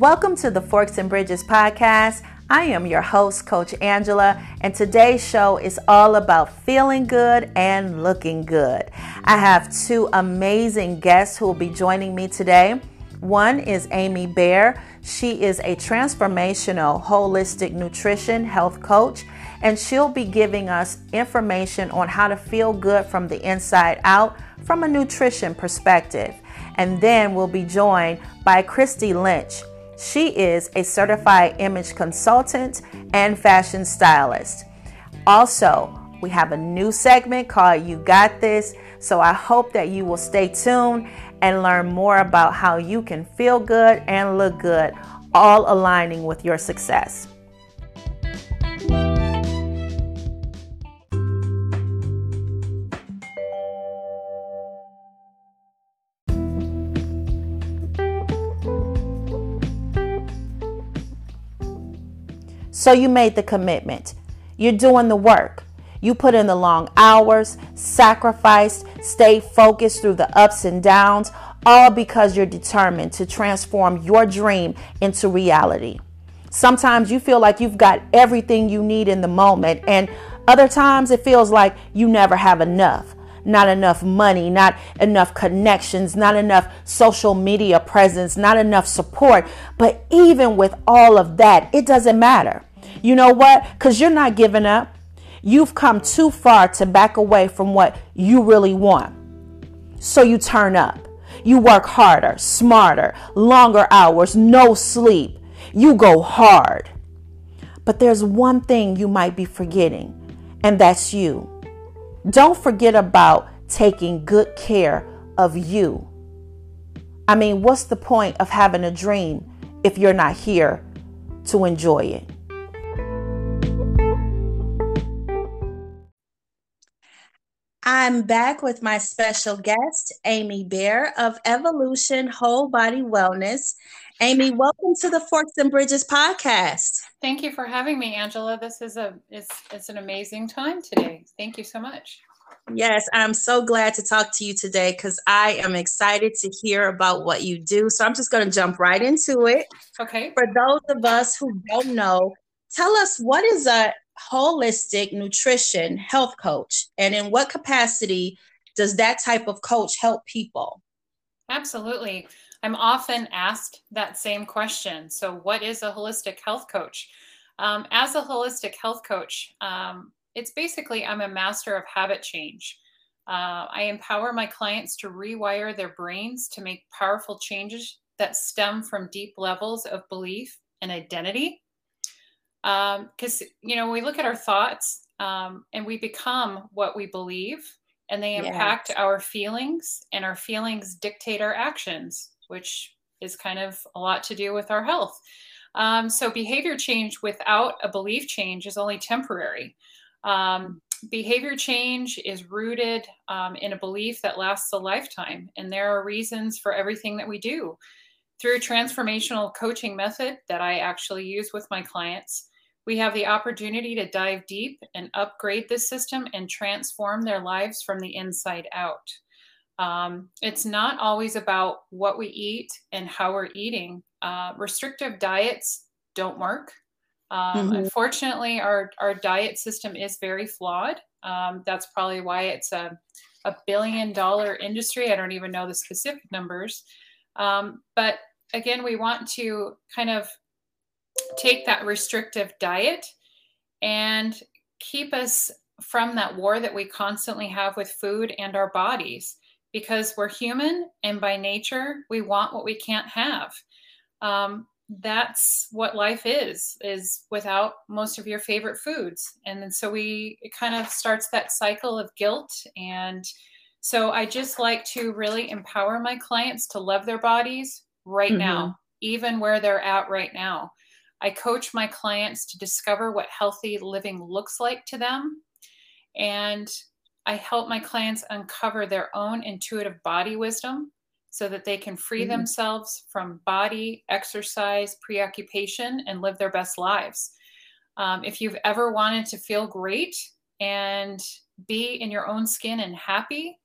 Welcome to the Forks and Bridges podcast. I am your host, Coach Angela, and today's show is all about feeling good and looking good. I have two amazing guests who will be joining me today. One is Amy Bear. She is a transformational holistic nutrition health coach, and she'll be giving us information on how to feel good from the inside out from a nutrition perspective. And then we'll be joined by Christy Lynch. She is a certified image consultant and fashion stylist. Also, we have a new segment called You Got This. So I hope that you will stay tuned and learn more about how you can feel good and look good, all aligning with your success. So you made the commitment. You're doing the work. You put in the long hours, sacrificed, stayed focused through the ups and downs, all because you're determined to transform your dream into reality. Sometimes you feel like you've got everything you need in the moment, and other times it feels like you never have enough. Not enough money, not enough connections, not enough social media presence, not enough support. But even with all of that, it doesn't matter. You know what? Because you're not giving up. You've come too far to back away from what you really want. So you turn up. You work harder, smarter, longer hours, no sleep. You go hard. But there's one thing you might be forgetting, and that's you. Don't forget about taking good care of you. I mean, what's the point of having a dream if you're not here to enjoy it? I'm back with my special guest, Amy Bear of Evolution Whole Body Wellness. Amy, welcome to the Forks and Bridges podcast. Thank you for having me, Angela. This is a it's it's an amazing time today. Thank you so much. Yes, I'm so glad to talk to you today because I am excited to hear about what you do. So I'm just going to jump right into it. Okay. For those of us who don't know, tell us what is a holistic nutrition health coach? And in what capacity does that type of coach help people? Absolutely. I'm often asked that same question. So what is a holistic health coach? Um, as a holistic health coach um, it's basically i'm a master of habit change. Uh, i empower my clients to rewire their brains to make powerful changes that stem from deep levels of belief and identity because um, you know we look at our thoughts um, and we become what we believe and they impact yes. our feelings and our feelings dictate our actions which is kind of a lot to do with our health. Um, so behavior change without a belief change is only temporary. Um, behavior change is rooted um, in a belief that lasts a lifetime and there are reasons for everything that we do. Through a transformational coaching method that i actually use with my clients we have the opportunity to dive deep and upgrade this system and transform their lives from the inside out. Um, it's not always about what we eat and how we're eating. Uh, restrictive diets don't work. Um, mm-hmm. Unfortunately, our, our diet system is very flawed. Um, that's probably why it's a, a billion dollar industry. I don't even know the specific numbers. Um, but again, we want to kind of take that restrictive diet and keep us from that war that we constantly have with food and our bodies because we're human and by nature we want what we can't have. Um, that's what life is is without most of your favorite foods. And then so we it kind of starts that cycle of guilt. And so i just like to really empower my clients to love their bodies right mm-hmm. now even where they're at right now I coach my clients to discover what healthy living looks like to them. And I help my clients uncover their own intuitive body wisdom so that they can free mm-hmm. themselves from body, exercise, preoccupation, and live their best lives. Um, if you've ever wanted to feel great and be in your own skin and happy,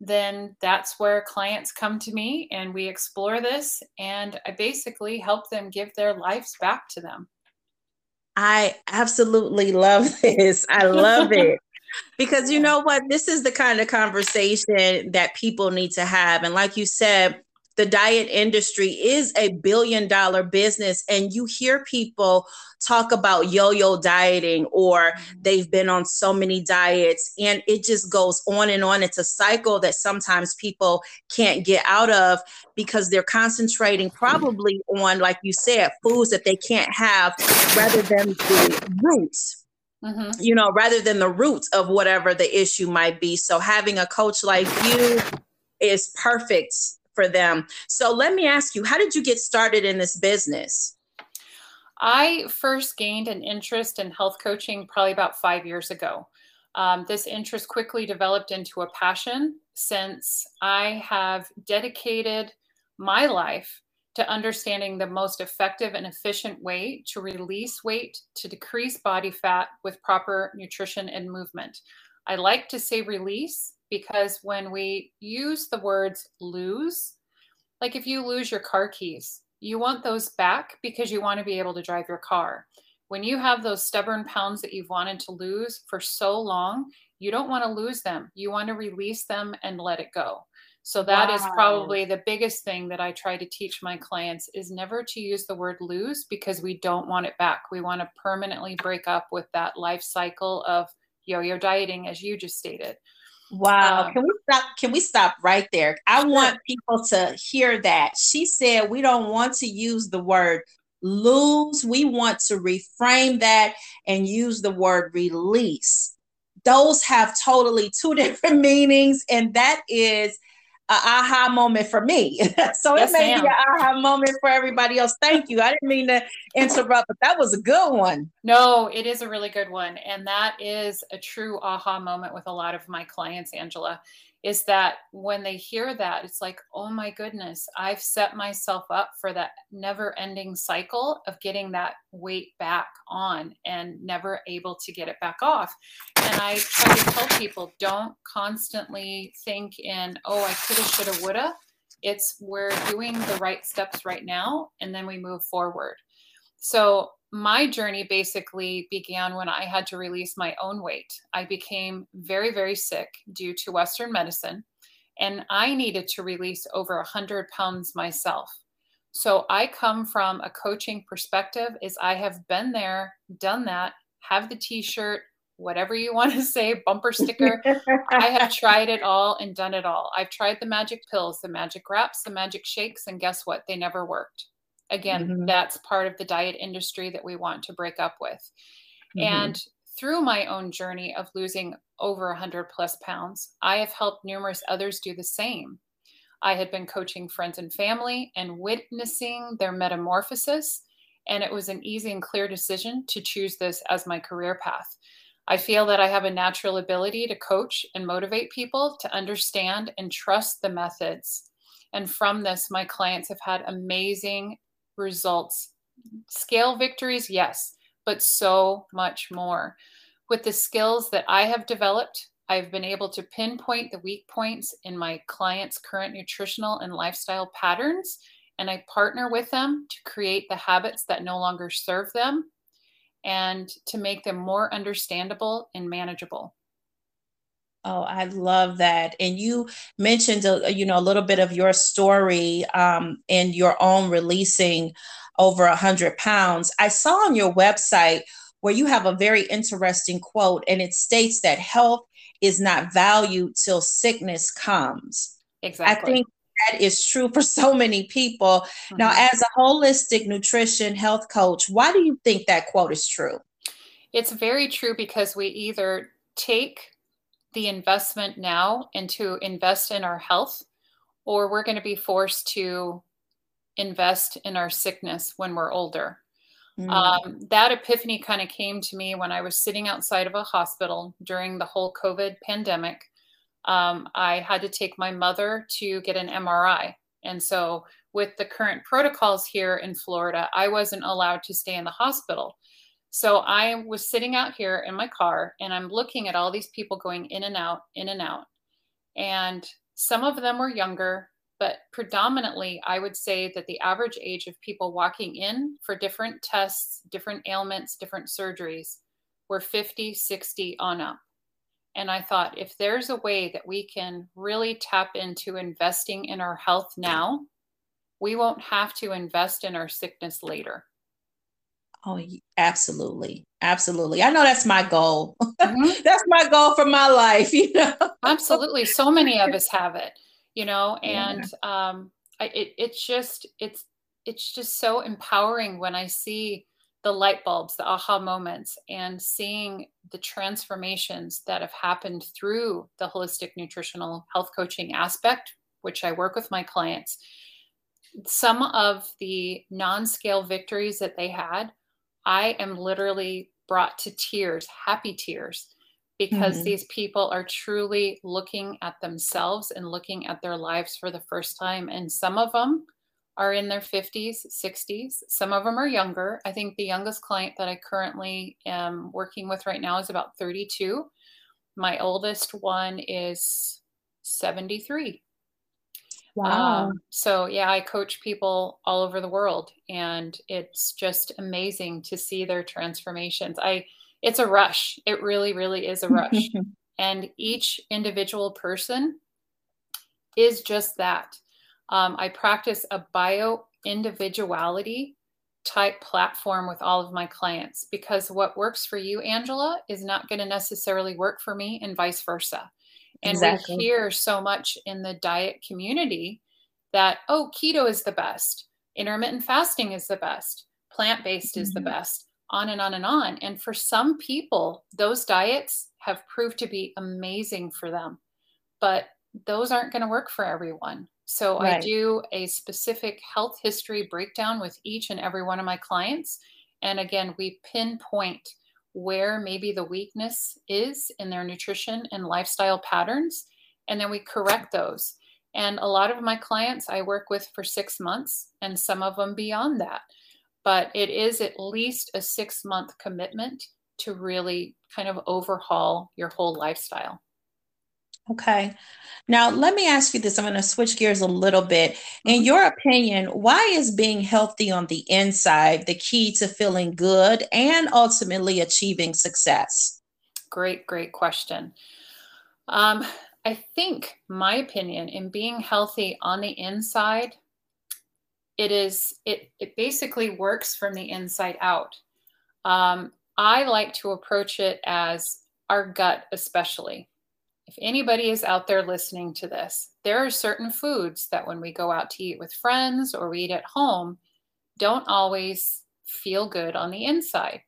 then that's where clients come to me and we explore this and I basically help them give their lives back to them. I absolutely love this. I love it. because you know what? This is the kind of conversation that people need to have. And like you said, the diet industry is a billion dollar business and you hear people talk about yo-yo dieting or they've been on so many diets and it just goes on and on it's a cycle that sometimes people can't get out of because they're concentrating probably on like you said foods that they can't have rather than the roots mm-hmm. you know rather than the roots of whatever the issue might be so having a coach like you is perfect for them. So let me ask you, how did you get started in this business? I first gained an interest in health coaching probably about five years ago. Um, this interest quickly developed into a passion since I have dedicated my life to understanding the most effective and efficient way to release weight, to decrease body fat with proper nutrition and movement. I like to say release because when we use the words lose, like if you lose your car keys, you want those back because you want to be able to drive your car. When you have those stubborn pounds that you've wanted to lose for so long, you don't want to lose them. You want to release them and let it go. So that wow. is probably the biggest thing that I try to teach my clients is never to use the word lose because we don't want it back. We want to permanently break up with that life cycle of yo-yo dieting as you just stated. Wow. Um, can we stop? Can we stop right there? I want people to hear that. She said we don't want to use the word lose. We want to reframe that and use the word release. Those have totally two different meanings, and that is aha moment for me. so yes, it may ma'am. be an aha moment for everybody else. Thank you. I didn't mean to interrupt, but that was a good one. No, it is a really good one. And that is a true aha moment with a lot of my clients, Angela is that when they hear that, it's like, oh my goodness, I've set myself up for that never ending cycle of getting that weight back on and never able to get it back off. And I try to tell people don't constantly think in, oh, I coulda, shoulda, woulda. It's we're doing the right steps right now, and then we move forward. So my journey basically began when I had to release my own weight. I became very, very sick due to Western medicine, and I needed to release over 100 pounds myself. So I come from a coaching perspective is I have been there, done that, have the t-shirt, whatever you want to say, bumper sticker. I have tried it all and done it all. I've tried the magic pills, the magic wraps, the magic shakes, and guess what? They never worked. Again, mm-hmm. that's part of the diet industry that we want to break up with. Mm-hmm. And through my own journey of losing over 100 plus pounds, I have helped numerous others do the same. I had been coaching friends and family and witnessing their metamorphosis, and it was an easy and clear decision to choose this as my career path. I feel that I have a natural ability to coach and motivate people to understand and trust the methods. And from this, my clients have had amazing results. Scale victories, yes, but so much more. With the skills that I have developed, I've been able to pinpoint the weak points in my clients' current nutritional and lifestyle patterns, and I partner with them to create the habits that no longer serve them and to make them more understandable and manageable. Oh, I love that. And you mentioned, uh, you know, a little bit of your story um, and your own releasing over a hundred pounds. I saw on your website where you have a very interesting quote, and it states that health is not valued till sickness comes. Exactly. I think that is true for so many people. Mm-hmm. Now, as a holistic nutrition health coach, why do you think that quote is true? It's very true because we either take the investment now and to invest in our health, or we're going to be forced to invest in our sickness when we're older. Mm. Um, that epiphany kind of came to me when I was sitting outside of a hospital during the whole COVID pandemic. Um, I had to take my mother to get an MRI. And so, with the current protocols here in Florida, I wasn't allowed to stay in the hospital. So I was sitting out here in my car and I'm looking at all these people going in and out, in and out. And Some of them were younger, but predominantly, I would say that the average age of people walking in for different tests, different ailments, different surgeries were 50, 60 on up. And I thought if there's a way that we can really tap into investing in our health now, we won't have to invest in our sickness later. Oh, absolutely. Absolutely. I know that's my goal. Mm-hmm. that's my goal for my life, you know. absolutely. So many of us have it, you know, and yeah. um I, it it's just it's it's just so empowering when I see the light bulbs, the aha moments, and seeing the transformations that have happened through the holistic nutritional health coaching aspect, which I work with my clients. Some of the non scale victories that they had, I am literally brought to tears, happy tears, because mm-hmm. these people are truly looking at themselves and looking at their lives for the first time. And some of them, are in their 50s, 60s. Some of them are younger. I think the youngest client that I currently am working with right now is about 32. My oldest one is 73. Wow. Um, so, yeah, I coach people all over the world, and it's just amazing to see their transformations. I, it's a rush. It really, really is a rush. and each individual person is just that um, I practice a bio individuality type platform with all of my clients because what works for you, Angela, is not going to necessarily work for me, and vice versa. And exactly. we hear so much in the diet community that, oh, keto is the best, intermittent fasting is the best, plant based mm-hmm. is the mm-hmm. best, on and on and on. And for some people, those diets have proved to be amazing for them, but those aren't going to work for everyone. So right. I do a specific health history breakdown with each and every one of my clients. And again, we pinpoint where maybe the weakness is in their nutrition and lifestyle patterns. And then we correct those. And a lot of my clients I work with for six months and some of them beyond that. But it is at least a six month commitment to really kind of overhaul your whole lifestyle. Okay. Now, let me ask you this. I'm going to switch gears a little bit. In mm-hmm. your opinion, why is being healthy on the inside the key to feeling good and ultimately achieving success? Great, great question. Um, I think my opinion in being healthy on the inside, it is it it basically works from the inside out. Um, I like to approach it as our gut, especially if anybody is out there listening to this, there are certain foods that when we go out to eat with friends or we eat at home, don't always feel good on the inside.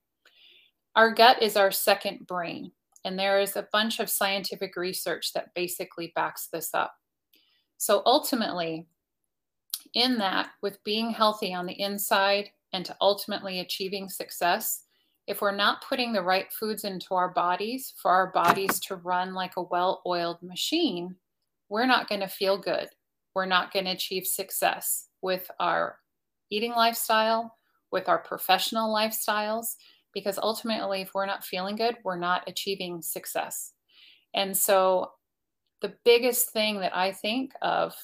Our gut is our second brain, and there is a bunch of scientific research that basically backs this up. So ultimately, in that, with being healthy on the inside and to ultimately achieving success, if we're not putting the right foods into our bodies for our bodies to run like a well oiled machine, we're not going to feel good. We're not going to achieve success with our eating lifestyle, with our professional lifestyles, because ultimately, if we're not feeling good, we're not achieving success. And so, the biggest thing that I think of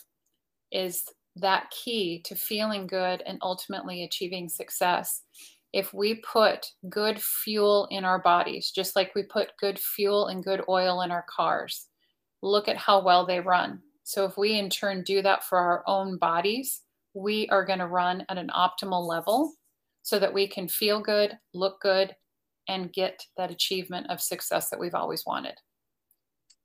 is that key to feeling good and ultimately achieving success if we put good fuel in our bodies, just like we put good fuel and good oil in our cars, look at how well they run. So, if we in turn do that for our own bodies, we are going to run at an optimal level so that we can feel good, look good, and get that achievement of success that we've always wanted.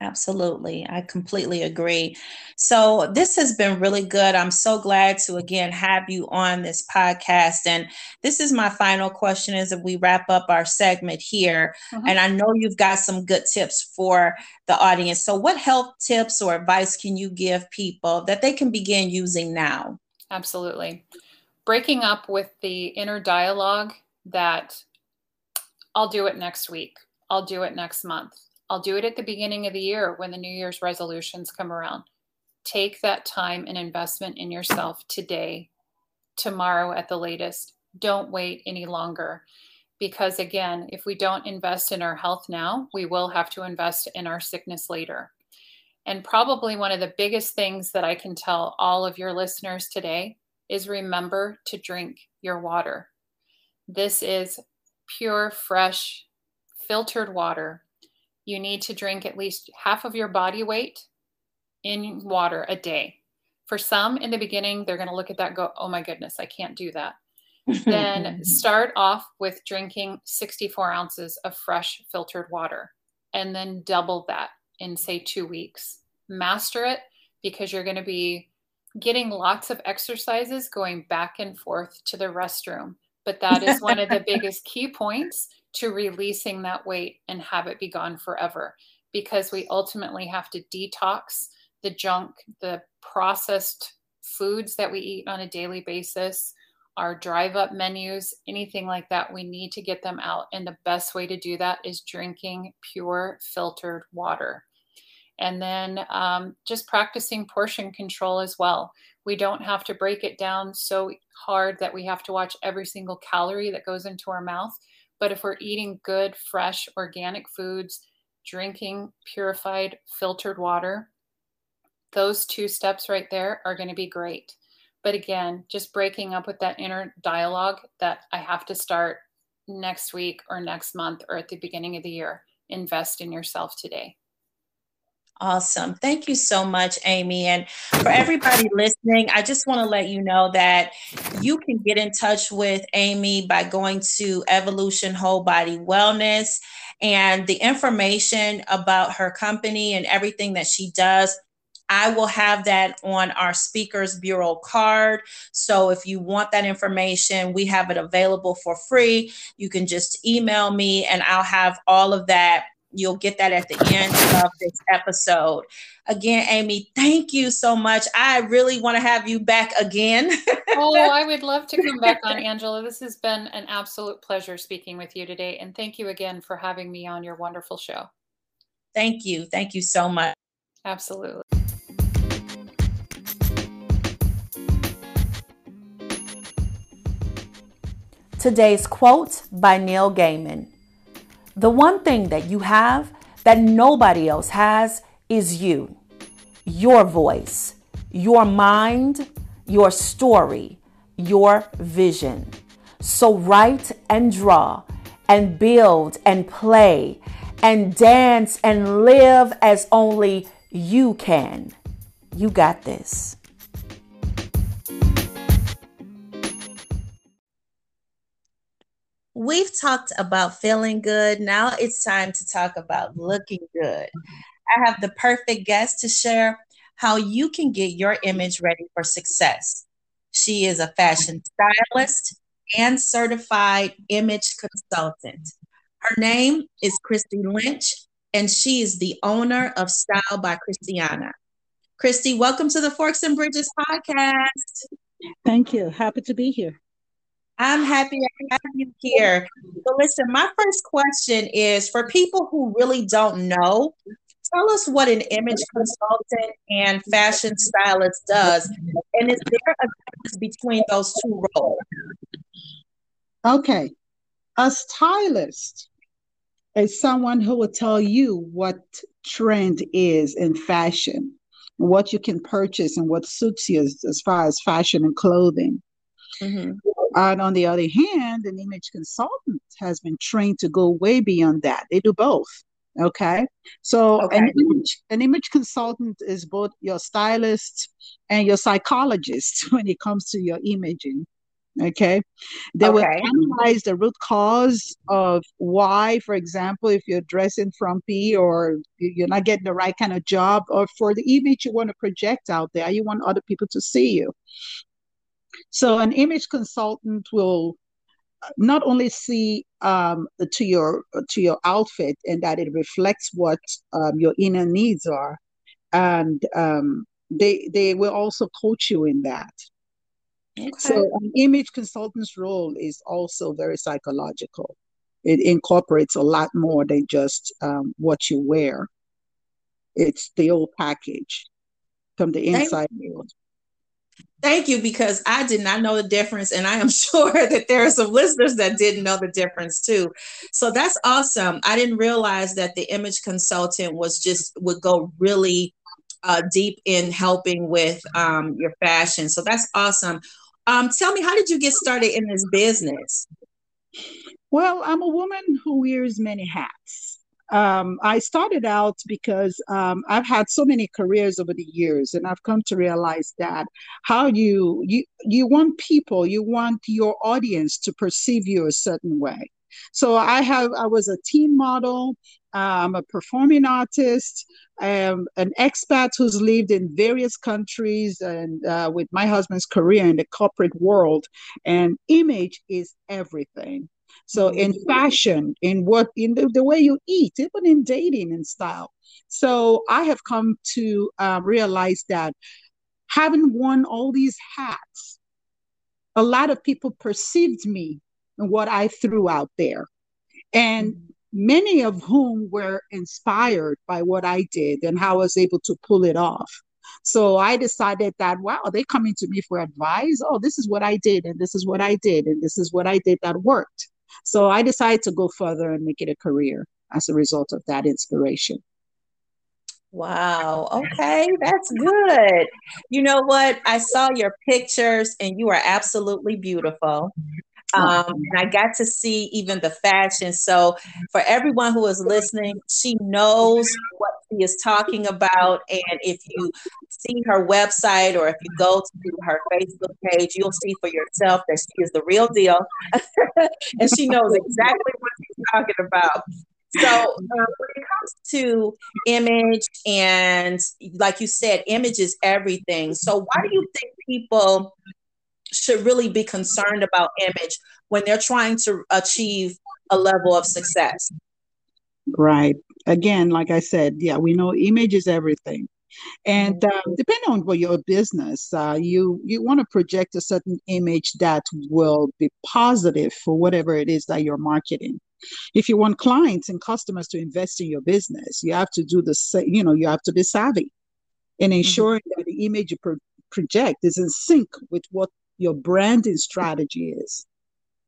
Absolutely. I completely agree. So, this has been really good. I'm so glad to again have you on this podcast. And this is my final question as we wrap up our segment here. Mm-hmm. And I know you've got some good tips for the audience. So, what health tips or advice can you give people that they can begin using now? Absolutely. Breaking up with the inner dialogue that I'll do it next week, I'll do it next month I'll do it at the beginning of the year when the New Year's resolutions come around. Take that time and investment in yourself today, tomorrow at the latest. Don't wait any longer. Because again, if we don't invest in our health now, we will have to invest in our sickness later. And probably one of the biggest things that I can tell all of your listeners today is remember to drink your water. This is pure, fresh, filtered water. You need to drink at least half of your body weight in water a day. For some in the beginning, they're going to look at that go, oh my goodness, I can't do that. then start off with drinking 64 ounces of fresh filtered water and then double that in, say, two weeks. Master it because you're going to be getting lots of exercises going back and forth to the restroom. But that is one of the biggest key points to releasing that weight and have it be gone forever because we ultimately have to detox the junk, the processed foods that we eat on a daily basis, our drive up menus, anything like that. We need to get them out. And the best way to do that is drinking pure filtered water. And then um, just practicing portion control as well. We don't have to break it down so hard that we have to watch every single calorie that goes into our mouth. But if we're eating good, fresh, organic foods, drinking purified, filtered water, those two steps right there are going to be great. But again, just breaking up with that inner dialogue that I have to start next week or next month or at the beginning of the year. Invest in yourself today. Awesome. Thank you so much, Amy. And for everybody listening, I just want to let you know that you can get in touch with Amy by going to Evolution Whole Body Wellness. And the information about her company and everything that she does I will have that on our Speakers Bureau card. So if you want that information, we have it available for free. You can just email me and I'll have all of that. You'll get that at the end of this episode. Again, Amy, thank you so much. I really want to have you back again. oh, I would love to come back on, Angela. This has been an absolute pleasure speaking with you today. And thank you again for having me on your wonderful show. Thank you. Thank you so much. Absolutely. Today's quote by Neil Gaiman The one thing that you have that nobody else has is you, your voice, your mind, your story, your vision. So write and draw and build and play and dance and live as only you can. You got this. We've talked about feeling good. Now it's time to talk about looking good. I have the perfect guest to share how you can get your image ready for success. She is a fashion stylist and certified image consultant. Her name is Christy Lynch, and she is the owner of Style by Christiana. Christy, welcome to the Forks and Bridges podcast. Thank you. Happy to be here. I'm happy to have you here. So, listen, my first question is for people who really don't know, tell us what an image consultant and fashion stylist does. And is there a difference between those two roles? Okay. A stylist is someone who will tell you what trend is in fashion, what you can purchase, and what suits you as far as fashion and clothing. Mm-hmm. And on the other hand, an image consultant has been trained to go way beyond that. They do both. Okay. So okay. An, image, an image consultant is both your stylist and your psychologist when it comes to your imaging. Okay. They okay. will analyze the root cause of why, for example, if you're dressing frumpy or you're not getting the right kind of job, or for the image you want to project out there, you want other people to see you. So an image consultant will not only see um, to your to your outfit and that it reflects what um, your inner needs are, and um, they they will also coach you in that. Okay. So an image consultant's role is also very psychological. It incorporates a lot more than just um, what you wear. It's the whole package from the inside out. Thank you, because I did not know the difference, and I am sure that there are some listeners that didn't know the difference too. So that's awesome. I didn't realize that the image consultant was just would go really uh, deep in helping with um, your fashion. So that's awesome. Um, tell me, how did you get started in this business? Well, I'm a woman who wears many hats. Um, I started out because um, I've had so many careers over the years, and I've come to realize that how you you you want people, you want your audience to perceive you a certain way. So I have I was a teen model. I'm a performing artist. Am an expat who's lived in various countries and uh, with my husband's career in the corporate world. And image is everything. So in mm-hmm. fashion, in what in the, the way you eat, even in dating and style. So I have come to uh, realize that having worn all these hats, a lot of people perceived me and what I threw out there. And mm-hmm. many of whom were inspired by what I did and how I was able to pull it off. So I decided that, wow, they're coming to me for advice. Oh, this is what I did, and this is what I did, and this is what I did that worked. So I decided to go further and make it a career as a result of that inspiration. Wow. Okay, that's good. You know what? I saw your pictures and you are absolutely beautiful. Um, and I got to see even the fashion. So, for everyone who is listening, she knows what she is talking about. And if you see her website or if you go to her Facebook page, you'll see for yourself that she is the real deal. and she knows exactly what she's talking about. So, uh, when it comes to image, and like you said, image is everything. So, why do you think people should really be concerned about image when they're trying to achieve a level of success. Right. Again, like I said, yeah, we know image is everything. And uh, depending on what your business, uh, you you want to project a certain image that will be positive for whatever it is that you're marketing. If you want clients and customers to invest in your business, you have to do the same. You know, you have to be savvy in mm-hmm. ensuring mm-hmm. that the image you pro- project is in sync with what your branding strategy is.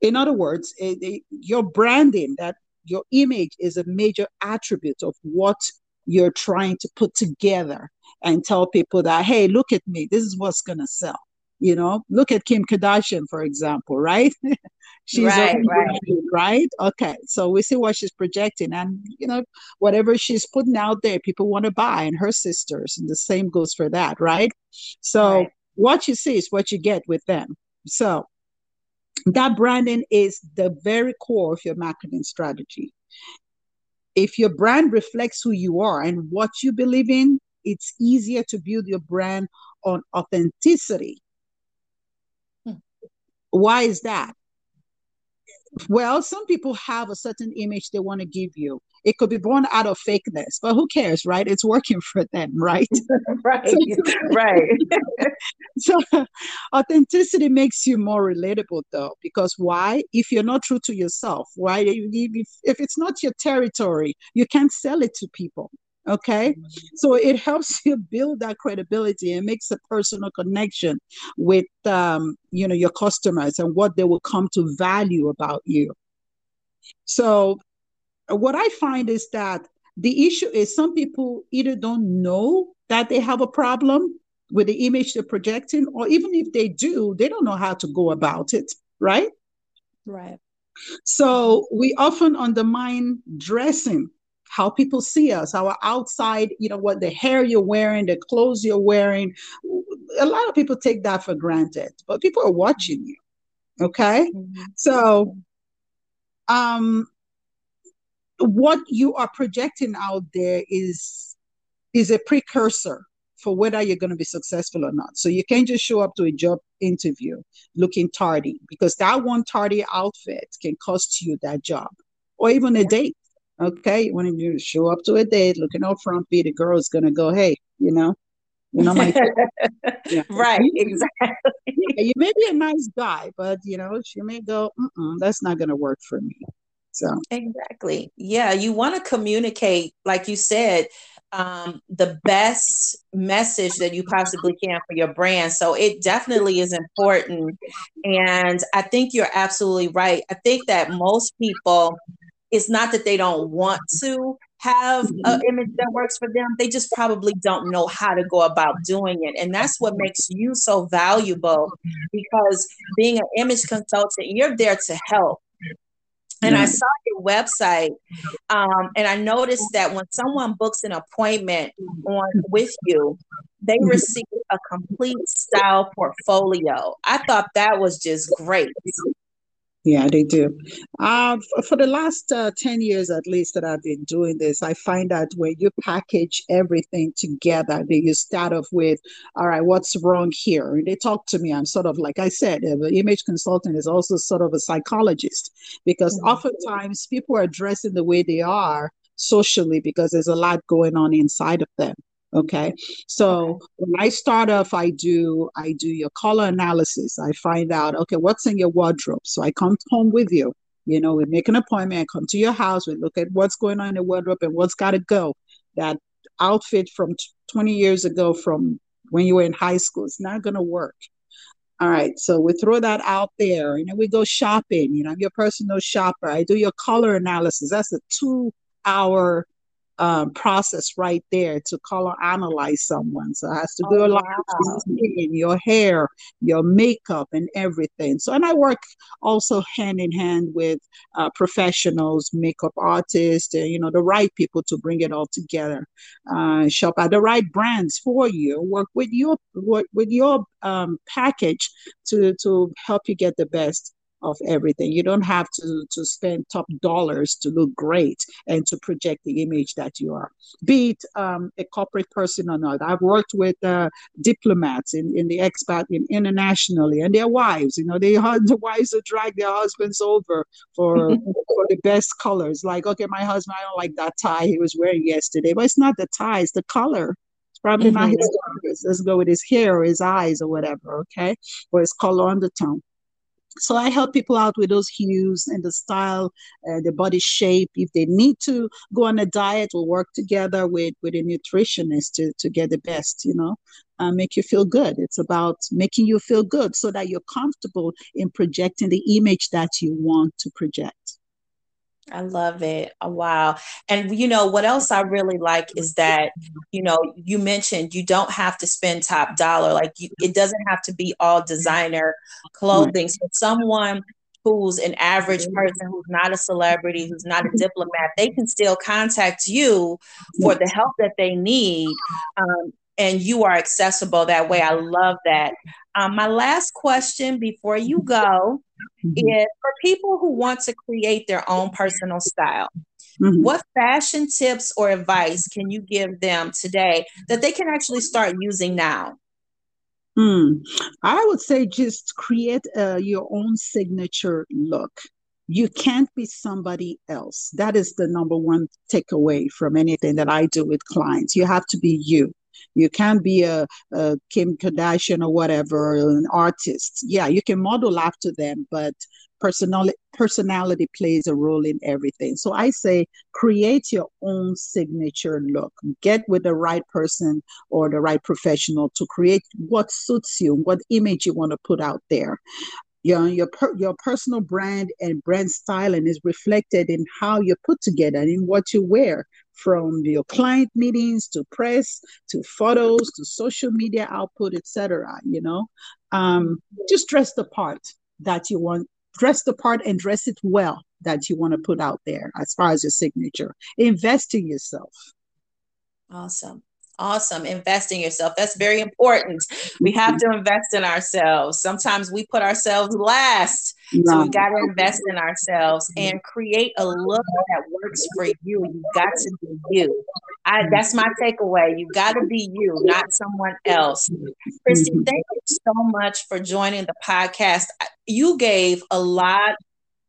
In other words, it, it, your branding, that your image is a major attribute of what you're trying to put together and tell people that, hey, look at me, this is what's going to sell. You know, look at Kim Kardashian, for example, right? she's right, right. right. Okay, so we see what she's projecting, and you know, whatever she's putting out there, people want to buy, and her sisters, and the same goes for that, right? So right what you see is what you get with them. So that branding is the very core of your marketing strategy. If your brand reflects who you are and what you believe in, it's easier to build your brand on authenticity. Hmm. Why is that? Well, some people have a certain image they want to give you. It could be born out of fakeness, but who cares, right? It's working for them, right? right, right. so authenticity makes you more relatable though, because why? If you're not true to yourself, why if, if it's not your territory, you can't sell it to people okay mm-hmm. so it helps you build that credibility and makes a personal connection with um, you know your customers and what they will come to value about you so what I find is that the issue is some people either don't know that they have a problem with the image they're projecting, or even if they do, they don't know how to go about it, right? Right. So we often undermine dressing, how people see us, our outside, you know, what the hair you're wearing, the clothes you're wearing. A lot of people take that for granted, but people are watching you. Okay. Mm-hmm. So um what you are projecting out there is is a precursor for whether you're going to be successful or not. So you can't just show up to a job interview looking tardy because that one tardy outfit can cost you that job or even a date. Okay, when you show up to a date looking all frumpy, the girl is to go, "Hey, you know, you know my yeah. right exactly you may be a nice guy but you know she may go that's not to work for me so exactly. Yeah, you want to communicate, like you said, um, the best message that you possibly can for your brand. So it definitely is important. And I think you're absolutely right. I think that most people, it's not that they don't want to have an mm-hmm. image that works for them. They just probably don't know how to go about doing it. And that's what makes you so valuable because being an image consultant, you're there to help. And I mm-hmm. saw your website, um, and I noticed that when someone books an appointment on with you, they mm-hmm. receive a complete style portfolio. I thought that was just great. Yeah, they do. Uh, for, for the last uh, 10 years at least that I've been doing this, I find that when you package everything together, that you start off with, all right, what's wrong here? And they talk to me. I'm sort of, like I said, an image consultant is also sort of a psychologist because mm-hmm. oftentimes people are dressing the way they are socially because there's a lot going on inside of them. Okay. So okay. when I start off, I do I do your color analysis. I find out, okay, what's in your wardrobe. So I come home with you. You know, we make an appointment, I come to your house, we look at what's going on in the wardrobe and what's gotta go. That outfit from 20 years ago from when you were in high school, it's not gonna work. All right, so we throw that out there and then we go shopping. You know, I'm your personal shopper. I do your color analysis. That's a two hour um, process right there to color analyze someone. So it has to do oh, a lot wow. skin, your hair, your makeup, and everything. So, and I work also hand in hand with uh, professionals, makeup artists, and you know the right people to bring it all together. Uh, shop at the right brands for you. Work with your work with your um, package to to help you get the best of everything. You don't have to, to spend top dollars to look great and to project the image that you are, be it um, a corporate person or not. I've worked with uh, diplomats in, in the expat in, internationally and their wives. You know, they the wives will drag their husbands over for, for the best colors. Like, okay, my husband, I don't like that tie he was wearing yesterday, but it's not the tie, it's the color. It's probably mm-hmm. not his colors. Let's go with his hair or his eyes or whatever, okay? Or his color on the undertone so I help people out with those hues and the style, uh, the body shape. If they need to go on a diet, we'll work together with with a nutritionist to to get the best. You know, uh, make you feel good. It's about making you feel good so that you're comfortable in projecting the image that you want to project. I love it. Oh, wow. And you know, what else I really like is that, you know, you mentioned you don't have to spend top dollar. Like you, it doesn't have to be all designer clothing. So someone who's an average person who's not a celebrity, who's not a diplomat, they can still contact you for the help that they need. Um, and you are accessible that way. I love that. Um, my last question before you go mm-hmm. is for people who want to create their own personal style. Mm-hmm. What fashion tips or advice can you give them today that they can actually start using now? Hmm. I would say just create uh, your own signature look. You can't be somebody else. That is the number one takeaway from anything that I do with clients. You have to be you. You can't be a, a Kim Kardashian or whatever, an artist. Yeah, you can model after them, but personality personality plays a role in everything. So I say create your own signature look. Get with the right person or the right professional to create what suits you, what image you want to put out there your your per, your personal brand and brand styling is reflected in how you put together and in what you wear from your client meetings to press to photos to social media output etc you know? Um, just dress the part that you want dress the part and dress it well that you want to put out there as far as your signature. Invest in yourself. Awesome Awesome. Invest in yourself. That's very important. We have to invest in ourselves. Sometimes we put ourselves last. So we got to invest in ourselves and create a look that works for you. You got to be you. I, that's my takeaway. You got to be you, not someone else. Christy, mm-hmm. thank you so much for joining the podcast. You gave a lot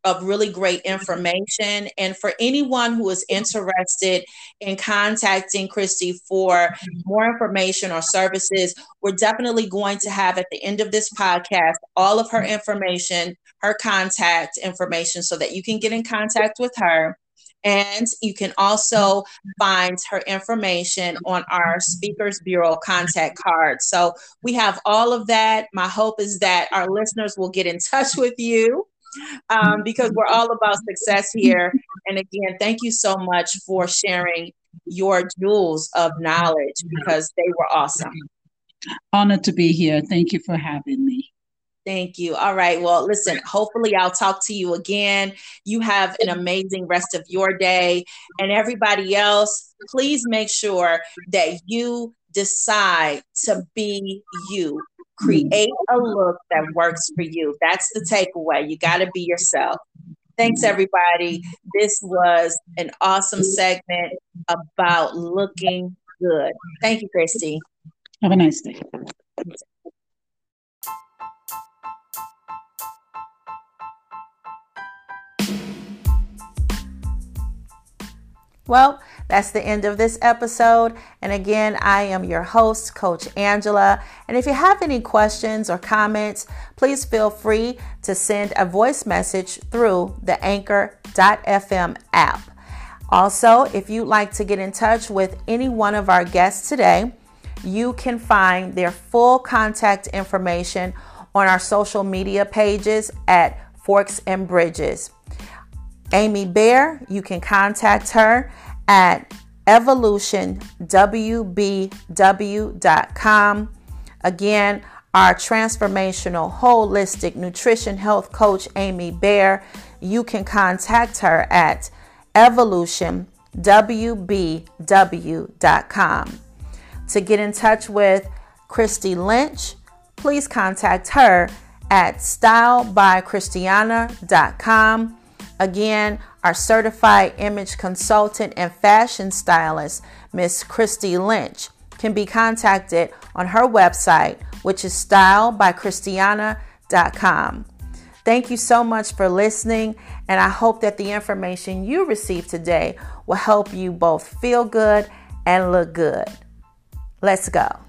of really great information. And for anyone who is interested in contacting Christy for more information or services, we're definitely going to have at the end of this podcast all of her information, her contact information, so that you can get in contact with her. And you can also find her information on our Speakers Bureau contact card. So we have all of that. My hope is that our listeners will get in touch with you um, because we're all about success here. And again, thank you so much for sharing your jewels of knowledge because they were awesome. Honored to be here. Thank you for having me. Thank you. All right. Well, listen, hopefully I'll talk to you again. You have an amazing rest of your day. And everybody else, please make sure that you decide to be you. Mm-hmm. Create a look that works for you. That's the takeaway. You got to be yourself. Thanks, mm-hmm. everybody. This was an awesome segment about looking good. Thank you, Christy. Have a nice day. Well, that's the end of this episode. And again, I am your host, Coach Angela. And if you have any questions or comments, please feel free to send a voice message through the anchor.fm app. Also, if you'd like to get in touch with any one of our guests today, you can find their full contact information on our social media pages at Forks and Bridges. Amy Bear, you can contact her at evolutionwbw.com. Again, our transformational holistic nutrition health coach, Amy Bear, you can contact her at evolutionwbw.com. To get in touch with Christy Lynch, please contact her at stylebychristiana.com. Again, our certified image consultant and fashion stylist, Miss Christy Lynch, can be contacted on her website, which is stylebychristiana.com. Thank you so much for listening, and I hope that the information you received today will help you both feel good and look good. Let's go.